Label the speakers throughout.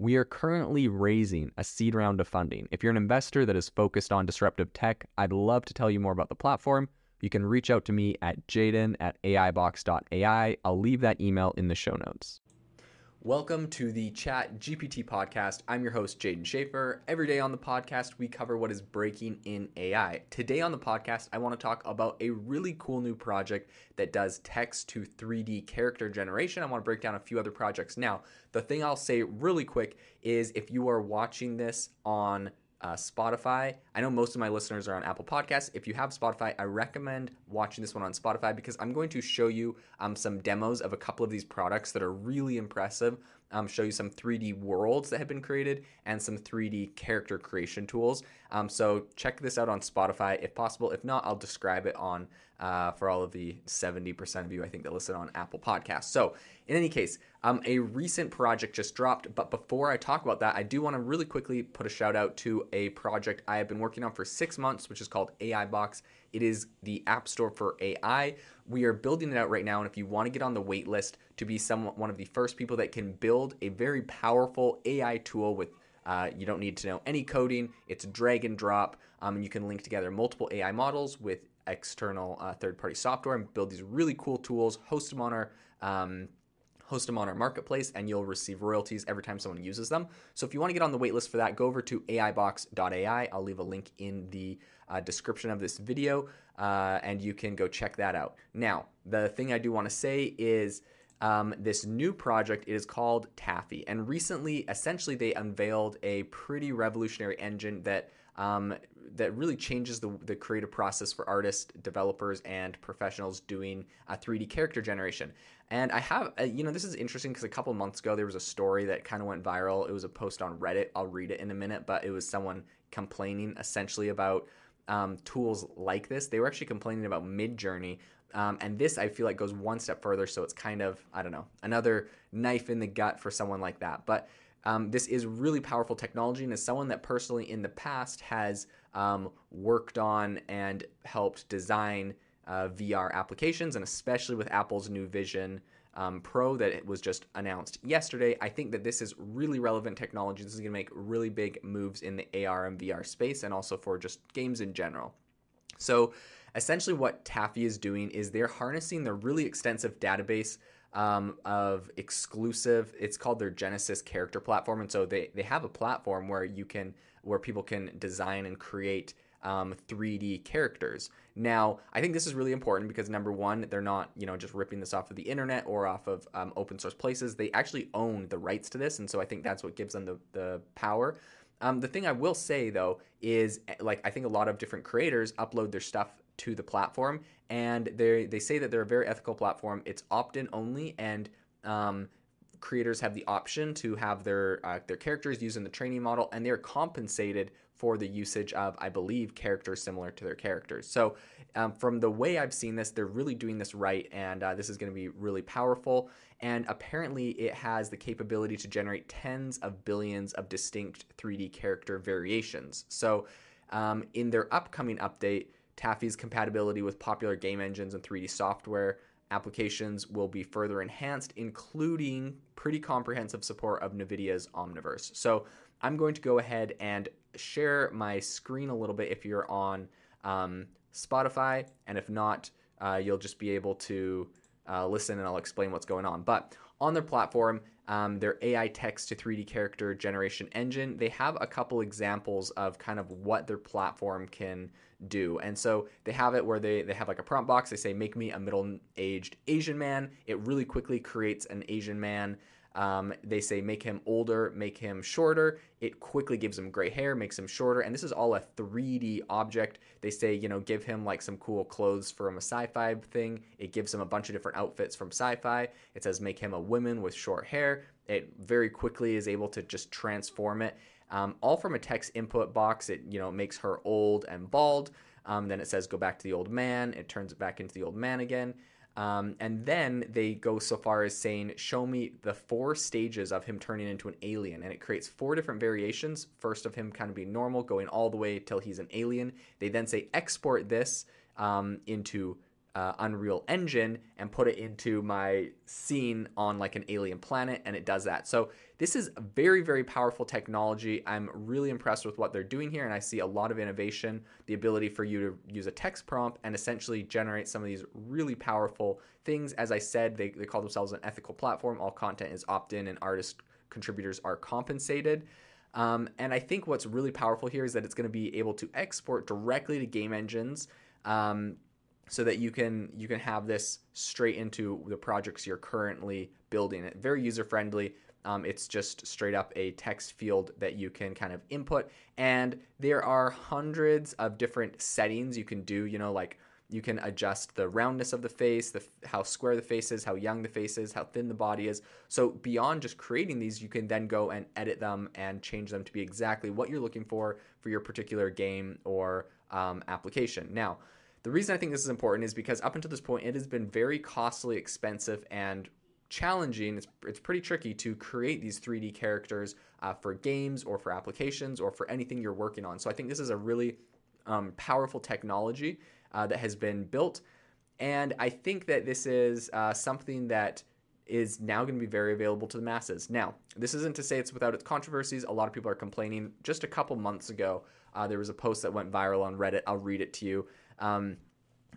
Speaker 1: We are currently raising a seed round of funding. If you're an investor that is focused on disruptive tech, I'd love to tell you more about the platform. You can reach out to me at jaden at aibox.ai. I'll leave that email in the show notes. Welcome to the Chat GPT podcast. I'm your host, Jaeden Schafer. Every day on the podcast, we cover what is breaking in AI. Today on the podcast, I want to talk about a really cool new project that does text to 3D character generation. I want to break down a few other projects. Now, the thing I'll say really quick is if you are watching this on uh, Spotify. I know most of my listeners are on Apple Podcasts. If you have Spotify, I recommend watching this one on Spotify because I'm going to show you um, some demos of a couple of these products that are really impressive. Um, show you some 3D worlds that have been created and some 3D character creation tools. Um, so check this out on Spotify if possible. If not, I'll describe it on uh, for all of the 70% of you I think that listen on Apple Podcasts. So in any case, um, a recent project just dropped, but before I talk about that, I do want to really quickly put a shout out to a project I have been working on for six months, which is called AI Box. It is the App Store for AI. We are building it out right now, and if you want to get on the wait list to be some one of the first people that can build a very powerful AI tool with uh, you don't need to know any coding. It's drag and drop, um, and you can link together multiple AI models with external uh, third-party software and build these really cool tools. Host them on our um, host them on our marketplace, and you'll receive royalties every time someone uses them. So if you want to get on the waitlist for that, go over to aibox.ai. I'll leave a link in the uh, description of this video, uh, and you can go check that out. Now, the thing I do want to say is. Um, this new project it is called Tafi, and recently, essentially, they unveiled a pretty revolutionary engine that um, that really changes the, the creative process for artists, developers, and professionals doing a 3D character generation. And I have, uh, you know, this is interesting because a couple months ago there was a story that kind of went viral. It was a post on Reddit. I'll read it in a minute, but it was someone complaining essentially about um, tools like this. They were actually complaining about Midjourney. Um, and this, I feel like, goes one step further. So it's kind of, I don't know, another knife in the gut for someone like that. But um, this is really powerful technology, and as someone that personally in the past has um, worked on and helped design uh, VR applications, and especially with Apple's new Vision um, Pro that it was just announced yesterday, I think that this is really relevant technology. This is going to make really big moves in the AR and VR space, and also for just games in general. So, essentially, what Tafi is doing is they're harnessing the really extensive database um, of exclusive. It's called their Genesis character platform, and so they they have a platform where you can where people can design and create um, 3D characters. Now, I think this is really important because number one, they're not you know just ripping this off of the internet or off of um, open source places. They actually own the rights to this, and so I think that's what gives them the the power. Um, the thing I will say though is like I think a lot of different creators upload their stuff to the platform, and they they say that they're a very ethical platform. It's opt-in only, and um, creators have the option to have their uh, their characters used in the training model, and they're compensated for the usage of, I believe, characters similar to their characters. So, um, from the way I've seen this, they're really doing this right, and uh, this is going to be really powerful. And apparently, it has the capability to generate tens of billions of distinct 3D character variations. So, um, in their upcoming update, Tafi's compatibility with popular game engines and 3D software applications will be further enhanced, including pretty comprehensive support of NVIDIA's Omniverse. So I'm going to go ahead and share my screen a little bit if you're on um, Spotify, and if not, uh, you'll just be able to uh, listen and I'll explain what's going on. But on their platform, um, their AI text to 3D character generation engine, they have a couple examples of kind of what their platform can do. And so they have it where they, they have like a prompt box. They say, make me a middle aged Asian man. It really quickly creates an Asian man. Um, they say make him older, make him shorter. It quickly gives him gray hair, makes him shorter, and this is all a 3D object. They say, you know, give him like some cool clothes from a sci-fi thing. It gives him a bunch of different outfits from sci-fi. It says make him a woman with short hair. It very quickly is able to just transform it. Um, all from a text input box. It you know makes her old and bald. Um, then it says go back to the old man. It turns it back into the old man again. Um, and then they go so far as saying, Show me the four stages of him turning into an alien. And it creates four different variations. First, of him kind of being normal, going all the way till he's an alien. They then say, Export this um, into uh, Unreal Engine and put it into my scene on like an alien planet, and it does that. So this is very, very powerful technology. I'm really impressed with what they're doing here, and I see a lot of innovation. The ability for you to use a text prompt and essentially generate some of these really powerful things. As I said, they, they call themselves an ethical platform. All content is opt in, and artist contributors are compensated. Um, and I think what's really powerful here is that it's going to be able to export directly to game engines. Um, so that you can you can have this straight into the projects you're currently building. It very user friendly. Um, it's just straight up a text field that you can kind of input, and there are hundreds of different settings you can do. You know, like you can adjust the roundness of the face, the how square the face is, how young the face is, how thin the body is. So beyond just creating these, you can then go and edit them and change them to be exactly what you're looking for for your particular game or um, application. Now the reason I think this is important is because up until this point, it has been very costly, expensive, and challenging. It's, it's pretty tricky to create these 3D characters uh, for games or for applications or for anything you're working on. So I think this is a really um, powerful technology uh, that has been built. And I think that this is uh, something that is now going to be very available to the masses. Now, this isn't to say it's without its controversies. A lot of people are complaining. Just a couple months ago, uh, there was a post that went viral on Reddit. I'll read it to you. Um,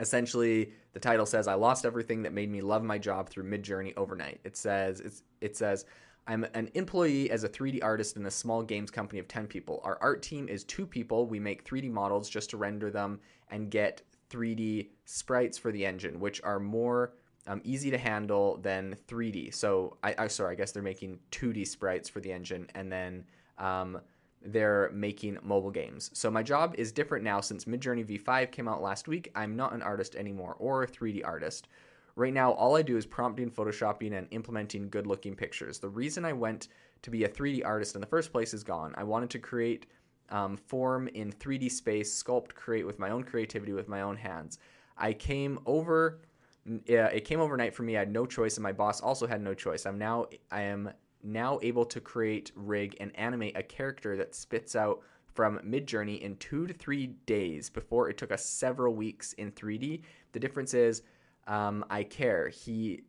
Speaker 1: essentially, the title says, "I lost everything that made me love my job through Midjourney overnight." It says, "It says." I'm an employee as a 3D artist in a small games company of 10 people. Our art team is two people. We make 3D models just to render them and get 3D sprites for the engine, which are more um, easy to handle than 3D. So, I, I sorry, I guess they're making 2D sprites for the engine, and then um, they're making mobile games. So my job is different now since Midjourney V5 came out last week. I'm not an artist anymore or a 3D artist. Right now, all I do is prompting, photoshopping, and implementing good looking pictures. The reason I went to be a 3D artist in the first place is gone. I wanted to create um, form in 3D space, sculpt, create with my own creativity, with my own hands. I came over. it came overnight for me. I had no choice, and my boss also had no choice. I'm now I am now able to create, rig, and animate a character that spits out from Midjourney in two to three days before it took us several weeks in 3D. The difference is um, I care. He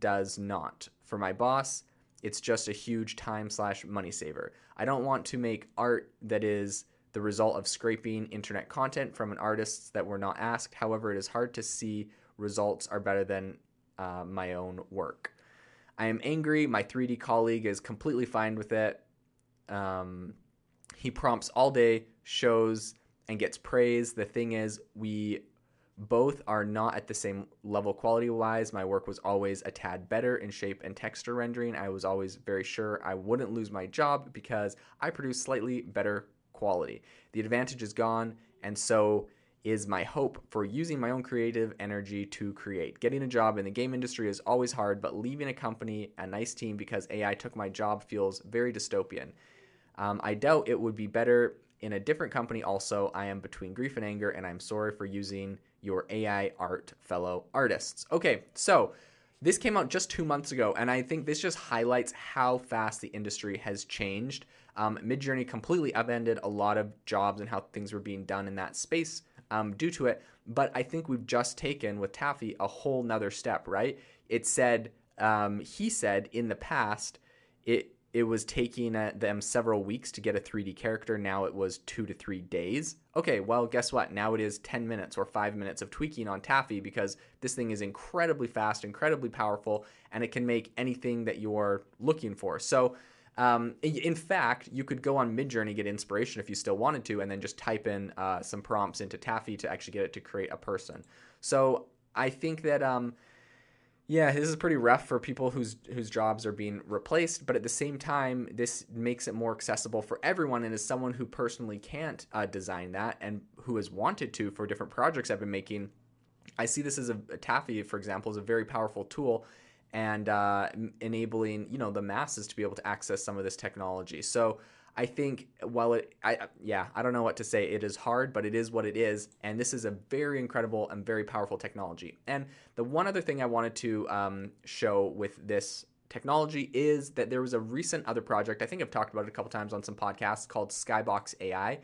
Speaker 1: does not. For my boss, it's just a huge time slash money saver. I don't want to make art that is the result of scraping internet content from an artist that were not asked. However, it is hard to see results are better than uh, my own work. I am angry. My 3D colleague is completely fine with it. Um, he prompts all day, shows, and gets praise. The thing is, we both are not at the same level quality wise. My work was always a tad better in shape and texture rendering. I was always very sure I wouldn't lose my job because I produce slightly better quality. The advantage is gone, and so is my hope for using my own creative energy to create. Getting a job in the game industry is always hard, but leaving a company, a nice team because AI took my job feels very dystopian. Um, I doubt it would be better in a different company. Also, I am between grief and anger, and I'm sorry for using your AI art, fellow artists. Okay, so this came out just two months ago, and I think this just highlights how fast the industry has changed. Um, Midjourney completely upended a lot of jobs and how things were being done in that space um, due to it. But I think we've just taken with Tafi a whole nother step, right? It said, um, he said in the past, it it was taking uh, them several weeks to get a 3D character. Now it was two to three days. Okay, well, guess what? Now it is 10 minutes or five minutes of tweaking on Tafi because this thing is incredibly fast, incredibly powerful, and it can make anything that you're looking for. So, um, in fact, you could go on Midjourney, get inspiration if you still wanted to, and then just type in uh, some prompts into Tafi to actually get it to create a person. So I think that um, yeah, this is pretty rough for people whose whose jobs are being replaced, but at the same time, this makes it more accessible for everyone. And as someone who personally can't uh, design that and who has wanted to for different projects I've been making, I see this as a, a Tafi, for example, is a very powerful tool and uh, enabling you know the masses to be able to access some of this technology. So I think while it, I yeah, I don't know what to say. It is hard, but it is what it is, and this is a very incredible and very powerful technology. And the one other thing I wanted to um, show with this technology is that there was a recent other project. I think I've talked about it a couple times on some podcasts called Skybox AI,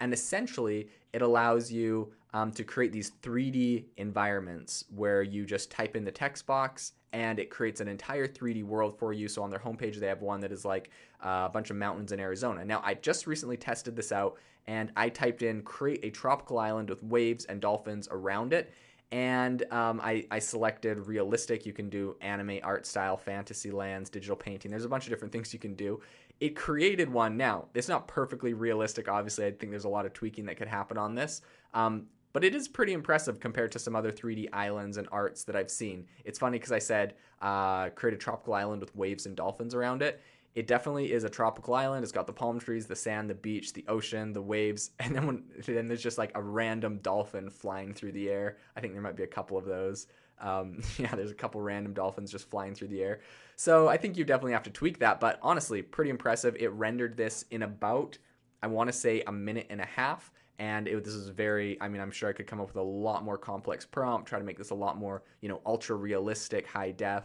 Speaker 1: and essentially it allows you um, to create these 3D environments where you just type in the text box and it creates an entire 3D world for you. So on their homepage, they have one that is like uh, a bunch of mountains in Arizona. Now, I just recently tested this out and I typed in create a tropical island with waves and dolphins around it. And um, I, I, selected realistic. You can do anime, art style, fantasy lands, digital painting. There's a bunch of different things you can do. It created one. Now, it's not perfectly realistic. Obviously, I think there's a lot of tweaking that could happen on this. Um, but it is pretty impressive compared to some other 3D islands and arts that I've seen. It's funny because I said uh, create a tropical island with waves and dolphins around it. It definitely is a tropical island. It's got the palm trees, the sand, the beach, the ocean, the waves, and then when then there's just like a random dolphin flying through the air. I think there might be a couple of those. Um, yeah, there's a couple random dolphins just flying through the air. So I think you definitely have to tweak that. But honestly, pretty impressive. It rendered this in about I want to say a minute and a half and it, this is very i mean i'm sure i could come up with a lot more complex prompt try to make this a lot more you know ultra realistic high def.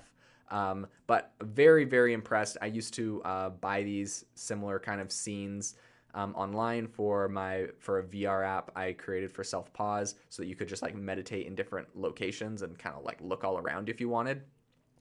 Speaker 1: Um, but very very impressed. I used to uh, buy these similar kind of scenes um, online for my for a vr app i created for self pause so that you could just like meditate in different locations and kind of like look all around if you wanted.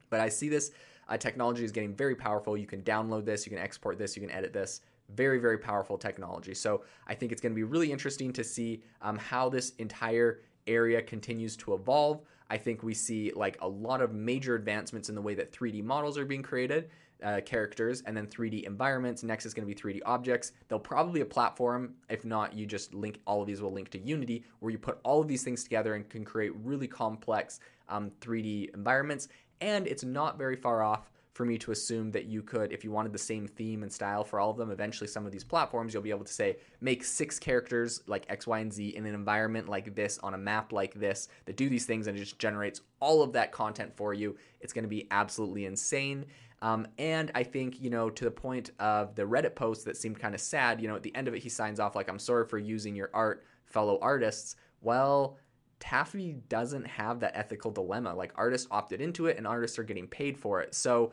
Speaker 1: But i see this uh, technology is getting very powerful. You can download this you can export this you can edit this very, very powerful technology. So I think it's going to be really interesting to see um, how this entire area continues to evolve. I think we see like a lot of major advancements in the way that 3D models are being created, uh, characters, and then 3D environments. Next is going to be 3D objects. They'll probably a platform. If not, you just link all of these will link to Unity, where you put all of these things together and can create really complex um, 3D environments. And it's not very far off for me to assume that you could, if you wanted the same theme and style for all of them, eventually some of these platforms, you'll be able to say, make six characters like X, Y, and Z in an environment like this, on a map like this, that do these things, and it just generates all of that content for you. It's going to be absolutely insane. Um, and I think, you know, to the point of the Reddit post that seemed kind of sad, you know, at the end of it, he signs off like, I'm sorry for using your art, fellow artists. Well, Tafi doesn't have that ethical dilemma. Like artists opted into it and artists are getting paid for it. So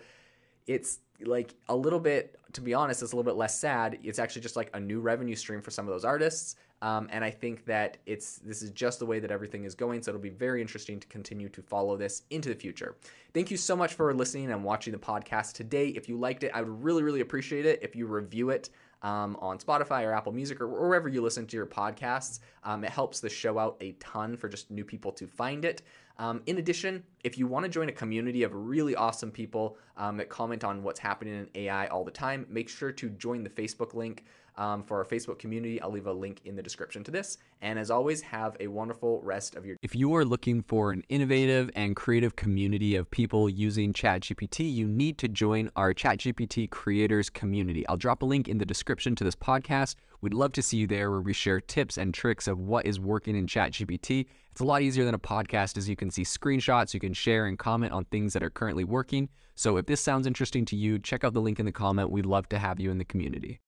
Speaker 1: it's like a little bit, to be honest, it's a little bit less sad. It's actually just like a new revenue stream for some of those artists. Um, and I think that it's this is just the way that everything is going. So it'll be very interesting to continue to follow this into the future. Thank you so much for listening and watching the podcast today. If you liked it, I would really, really appreciate it if you review it um, on Spotify or Apple Music or wherever you listen to your podcasts. Um, it helps the show out a ton for just new people to find it. Um, in addition,
Speaker 2: If you want to join a community of really awesome people um, that comment on what's happening in AI all the time, make sure to join the Facebook link um, for our Facebook community. I'll leave a link in the description to this. And as always, have a wonderful rest of your
Speaker 1: If you are looking for an innovative and creative community of people using ChatGPT, you need to join our ChatGPT creators community. I'll drop a link in the description to this podcast. We'd love to see you there where we share tips and tricks of what is working in ChatGPT. It's a lot easier than a podcast as you can see screenshots, you can share and comment on things that are currently working. So if this sounds interesting to you, check out the link in the comment. We'd love to have you in the community.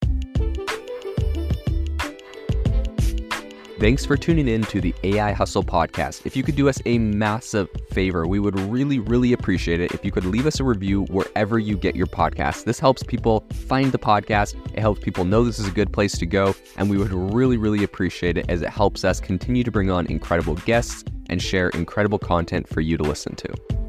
Speaker 1: Thanks for tuning in to the AI Hustle podcast. If you could do us a massive favor, we would really, really appreciate it if you could leave us a review wherever you get your podcast. This helps people find the podcast, it helps people know this is a good place to go, and we would really, really appreciate it as it helps us continue to bring on incredible guests and share incredible content for you to listen to.